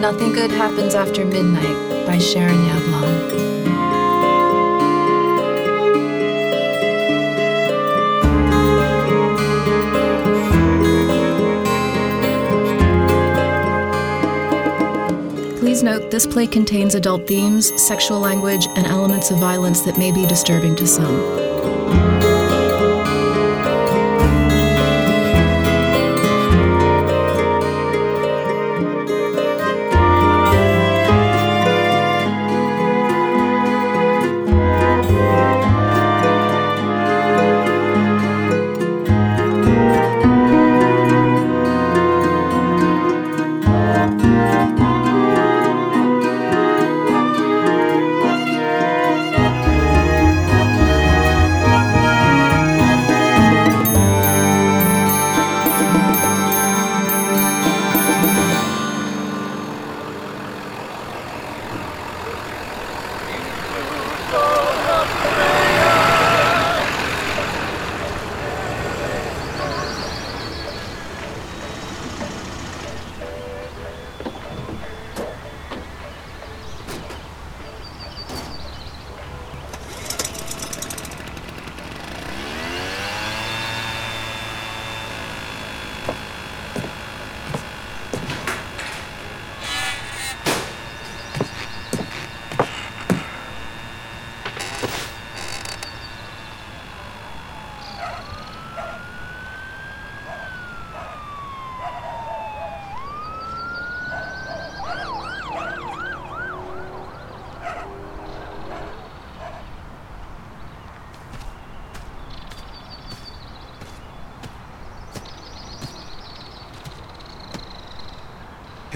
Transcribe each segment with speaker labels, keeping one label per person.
Speaker 1: Nothing Good Happens After Midnight by Sharon Yablon. Please note this play contains adult themes, sexual language, and elements of violence that may be disturbing to some.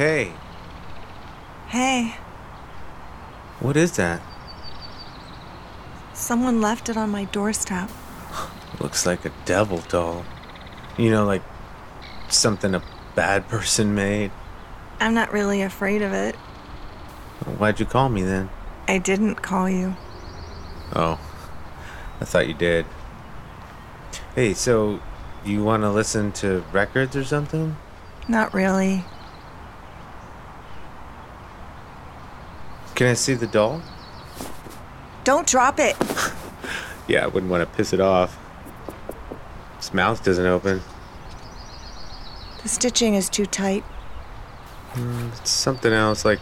Speaker 2: Hey,
Speaker 3: Hey,
Speaker 2: what is that?
Speaker 3: someone left it on my doorstep.
Speaker 2: Looks like a devil doll. You know, like something a bad person made.
Speaker 3: I'm not really afraid of it.
Speaker 2: Why'd you call me then?
Speaker 3: I didn't call you.
Speaker 2: Oh, I thought you did. Hey, so you want to listen to records or something?
Speaker 3: Not really.
Speaker 2: Can I see the doll?
Speaker 3: Don't drop it.
Speaker 2: Yeah, I wouldn't want to piss it off. Its mouth doesn't open.
Speaker 3: The stitching is too tight.
Speaker 2: Hmm, it's something else, like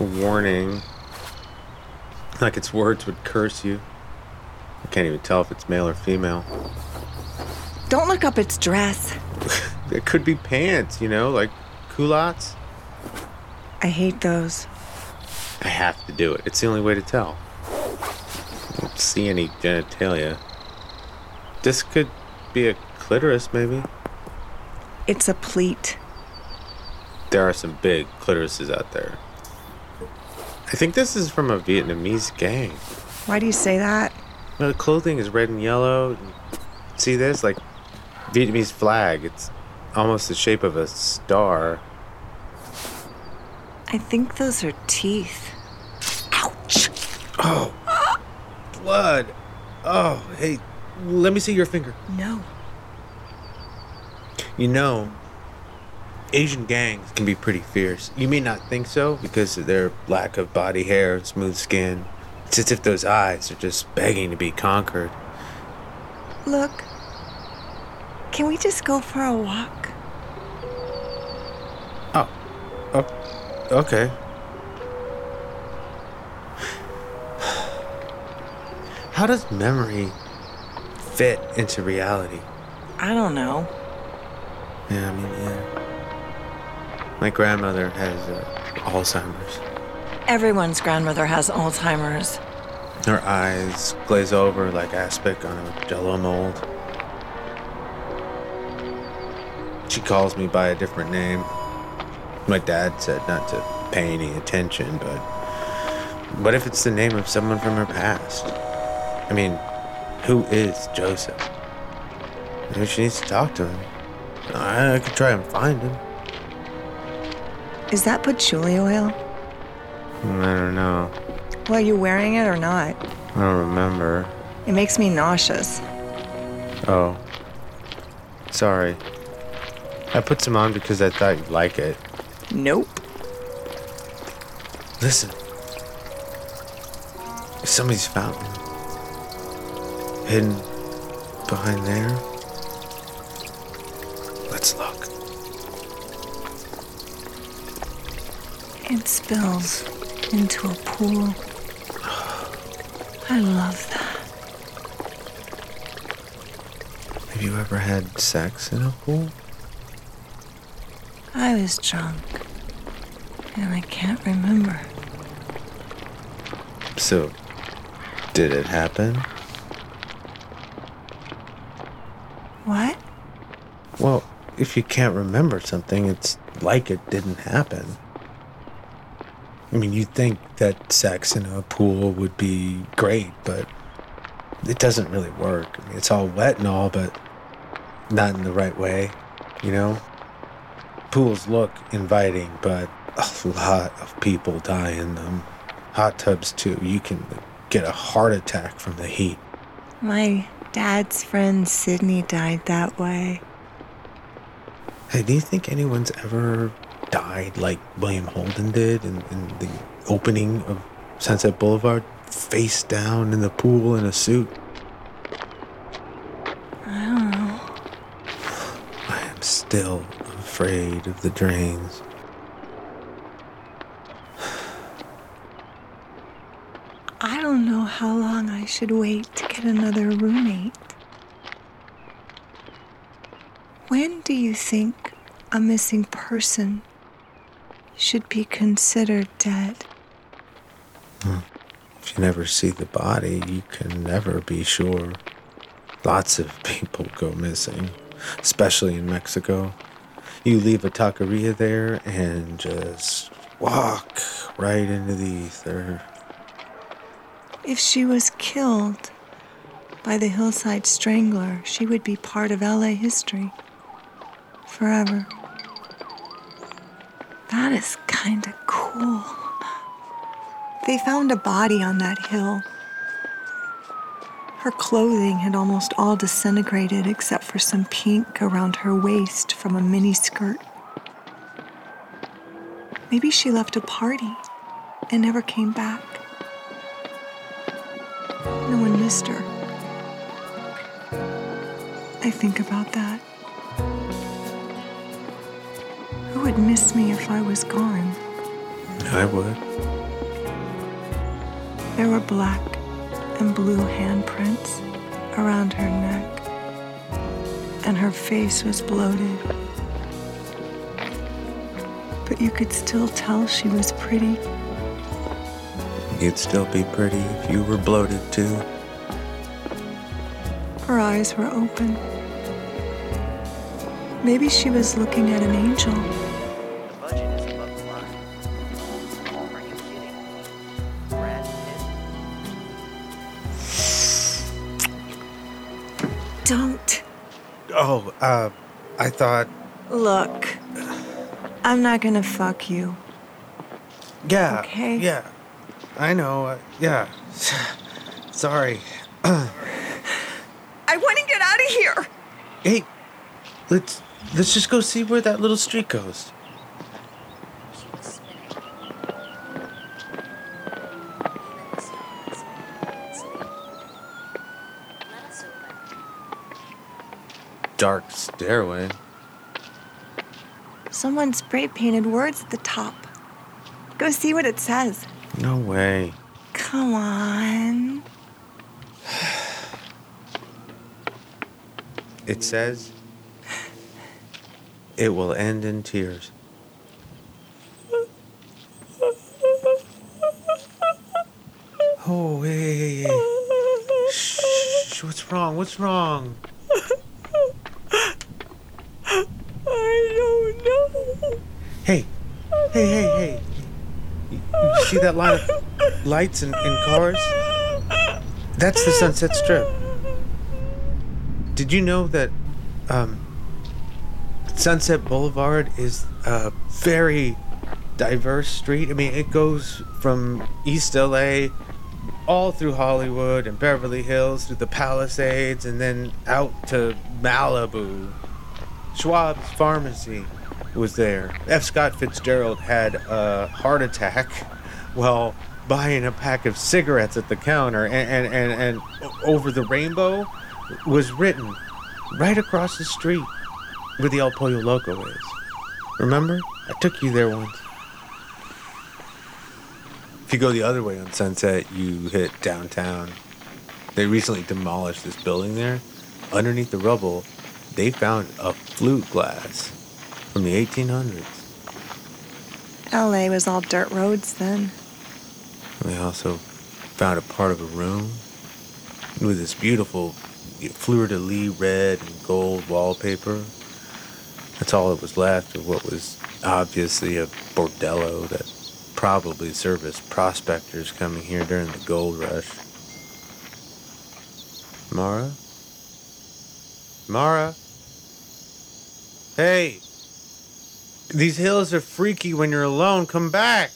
Speaker 2: a warning. Like its words would curse you. I can't even tell if it's male or female.
Speaker 3: Don't look up its dress.
Speaker 2: It could be pants, you know, like culottes.
Speaker 3: I hate those.
Speaker 2: I have to do it. It's the only way to tell. I don't see any genitalia. This could be a clitoris, maybe.
Speaker 3: It's a pleat.
Speaker 2: There are some big clitorises out there. I think this is from a Vietnamese gang.
Speaker 3: Why do you say that?
Speaker 2: Well, the clothing is red and yellow. See this? Like Vietnamese flag. It's almost the shape of a star.
Speaker 3: I think those are teeth. Ouch!
Speaker 2: Blood. Oh, hey, let me see your finger.
Speaker 3: No.
Speaker 2: You know, Asian gangs can be pretty fierce. You may not think so because of their lack of body hair and smooth skin. It's as if those eyes are just begging to be conquered.
Speaker 3: Look. Can we just go for a walk?
Speaker 2: Oh, oh okay. How does memory fit into reality?
Speaker 3: I don't know.
Speaker 2: Yeah, I mean, yeah. My grandmother has uh, Alzheimer's.
Speaker 3: Everyone's grandmother has Alzheimer's.
Speaker 2: Her eyes glaze over like aspic on a jello mold. She calls me by a different name. My dad said not to pay any attention, but what if it's the name of someone from her past? I mean, who is Joseph? Maybe she needs to talk to him. I, I could try and find him.
Speaker 3: Is that patchouli oil?
Speaker 2: Hmm, I don't know.
Speaker 3: Well, are you wearing it or not?
Speaker 2: I don't remember.
Speaker 3: It makes me nauseous.
Speaker 2: Oh. Sorry. I put some on because I thought you'd like it.
Speaker 3: Nope.
Speaker 2: Listen. Somebody's fountain. Hidden behind there. Let's look.
Speaker 3: It spills into a pool. I love that.
Speaker 2: Have you ever had sex in a pool?
Speaker 3: I was drunk. And I can't remember.
Speaker 2: So, did it happen?
Speaker 3: What?
Speaker 2: Well, if you can't remember something, it's like it didn't happen. I mean, you'd think that sex in a pool would be great, but it doesn't really work. I mean, it's all wet and all, but not in the right way, you know? Pools look inviting, but a lot of people die in them. Hot tubs, too. You can get a heart attack from the heat.
Speaker 3: My dad's friend Sydney died that way.
Speaker 2: Hey, do you think anyone's ever died like William Holden did in, in the opening of Sunset Boulevard? Face down in the pool in a suit?
Speaker 3: I don't know.
Speaker 2: I am still afraid of the drains.
Speaker 3: I don't know how long I should wait to get another roommate. When do you think a missing person should be considered dead? Hmm.
Speaker 2: If you never see the body, you can never be sure. Lots of people go missing, especially in Mexico. You leave a taqueria there and just walk right into the ether.
Speaker 3: If she was killed by the hillside strangler, she would be part of LA history forever. That is kind of cool. They found a body on that hill. Her clothing had almost all disintegrated except for some pink around her waist from a mini skirt. Maybe she left a party and never came back. No one missed her. I think about that. Would miss me if I was gone?
Speaker 2: I would.
Speaker 3: There were black and blue handprints around her neck, and her face was bloated. But you could still tell she was pretty.
Speaker 2: You'd still be pretty if you were bloated too.
Speaker 3: Her eyes were open. Maybe she was looking at an angel. Don't.
Speaker 2: Oh, uh, I thought,
Speaker 3: Look, I'm not gonna fuck you.
Speaker 2: yeah,
Speaker 3: Okay.
Speaker 2: yeah, I know, uh, yeah. Sorry.
Speaker 3: I wanna get out of here!
Speaker 2: Hey, let's let's just go see where that little street goes.
Speaker 4: Keep spinning. Even the stars can't sleep. Let us open.
Speaker 2: Dark stairway.
Speaker 3: Someone spray painted words at the top. Go see what it says.
Speaker 2: No way.
Speaker 3: Come on.
Speaker 2: It says, "It will end in tears." Oh, hey, hey, hey. Shh, what's wrong? What's wrong?
Speaker 3: I don't know.
Speaker 2: Hey, hey, hey, hey. You, you see that line of lights and, and cars? That's the Sunset Strip. Did you know that um, Sunset Boulevard is a very diverse street? I mean, it goes from East LA all through Hollywood and Beverly Hills through the Palisades and then out to Malibu. Schwab's Pharmacy was there. F. Scott Fitzgerald had a heart attack while buying a pack of cigarettes at the counter, and, and, and, and over the rainbow was written right across the street where the El Pollo Loco is. Remember? I took you there once. If you go the other way on Sunset, you hit downtown. They recently demolished this building there. Underneath the rubble, they found a flute glass from the 1800s.
Speaker 3: LA was all dirt roads then.
Speaker 2: They also found a part of a room with this beautiful fleur de lis red and gold wallpaper. That's all that was left of what was obviously a bordello that probably serviced prospectors coming here during the gold rush. Mara? Mara? Hey! These hills are freaky when you're alone. Come back!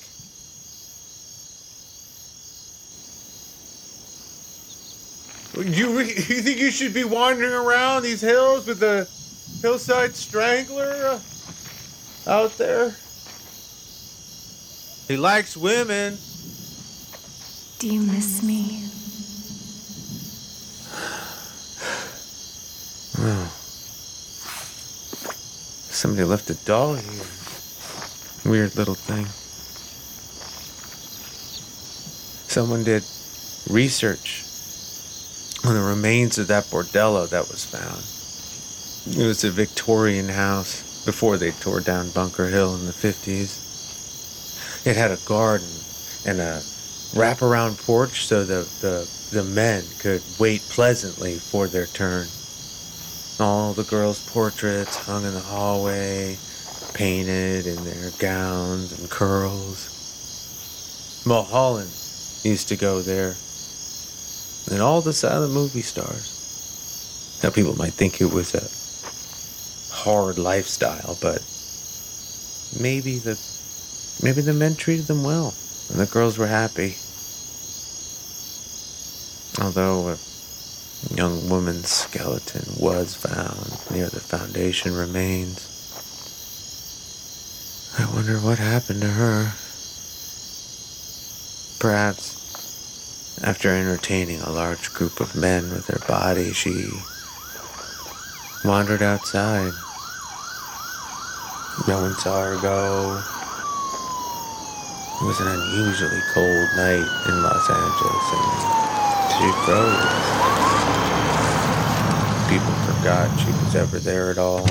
Speaker 2: You, you think you should be wandering around these hills with the hillside strangler uh, out there? He likes women.
Speaker 3: Do you miss me?
Speaker 2: Somebody left a doll here. Weird little thing. Someone did research on the remains of that bordello that was found. It was a Victorian house before they tore down Bunker Hill in the 50s. It had a garden and a wraparound porch so the, the, the men could wait pleasantly for their turn. All the girls' portraits hung in the hallway, painted in their gowns and curls. Mulholland used to go there. And all the silent movie stars. Now, people might think it was a hard lifestyle, but maybe the maybe the men treated them well, and the girls were happy. Although a young woman's skeleton was found near the foundation remains. I wonder what happened to her. Perhaps after entertaining a large group of men with her body, she wandered outside. No one saw her go. It was an unusually cold night in Los Angeles, and she froze. People forgot she was ever there at all.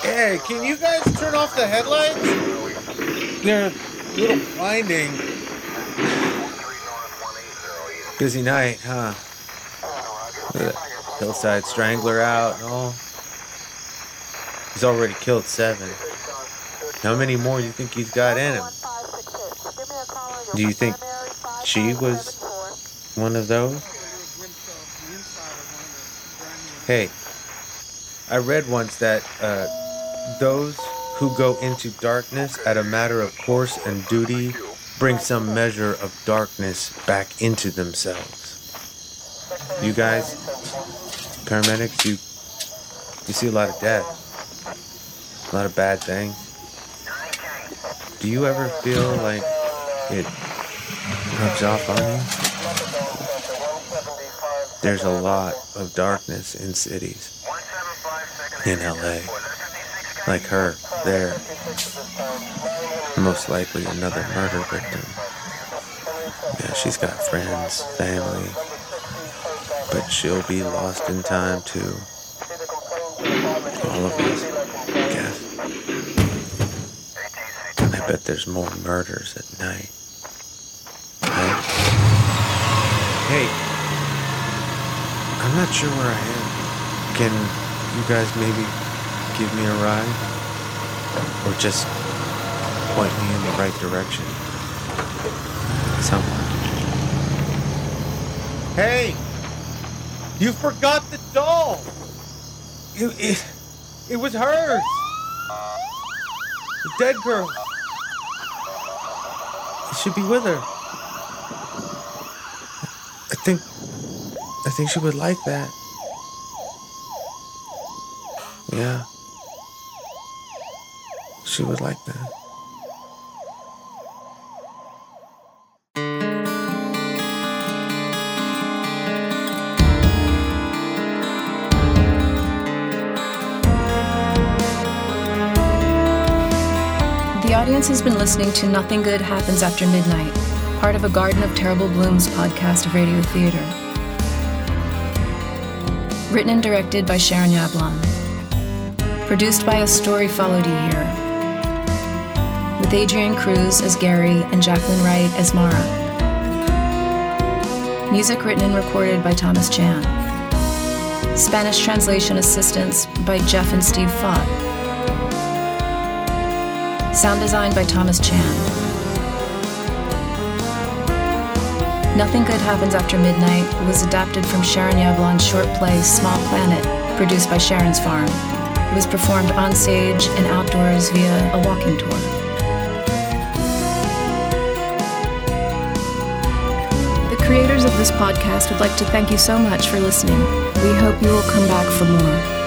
Speaker 2: Hey, can you guys turn off the headlights? They're a little blinding. Busy night, huh? Hillside strangler out and all. He's already killed seven. How many more do you think he's got in him? Do you think she was one of those? Hey, I read once that uh, those who go into darkness at a matter of course and duty bring some measure of darkness back into themselves. You guys, paramedics, you you see a lot of death, a lot of bad things. Do you ever feel like it rubs off on you? There's a lot of darkness in cities. In LA. Like her, there. Most likely another murder victim. Yeah, she's got friends, family. But she'll be lost in time too. All of us, I guess. I bet there's more murders at night. Right? Hey, I'm not sure where I am. Can you guys maybe give me a ride? Or just point me in the right direction? Somewhere. Hey! You forgot the doll! It, it, it was hers! The dead girl. It should be with her. I think she would like that. Yeah. She would like that.
Speaker 1: The audience has been listening to Nothing Good Happens After Midnight, part of a Garden of Terrible Blooms podcast of radio theater. Written and directed by Sharon Yablon. Produced by A Story Followed You Here. With Adrian Cruz as Gary and Jacqueline Wright as Mara. Music written and recorded by Thomas Chan. Spanish translation assistance by Jeff and Steve Fott. Sound design by Thomas Chan. Nothing Good Happens After Midnight was adapted from Sharon Yablon's short play Small Planet, produced by Sharon's Farm. It was performed on stage and outdoors via a walking tour. The creators of this podcast would like to thank you so much for listening. We hope you will come back for more.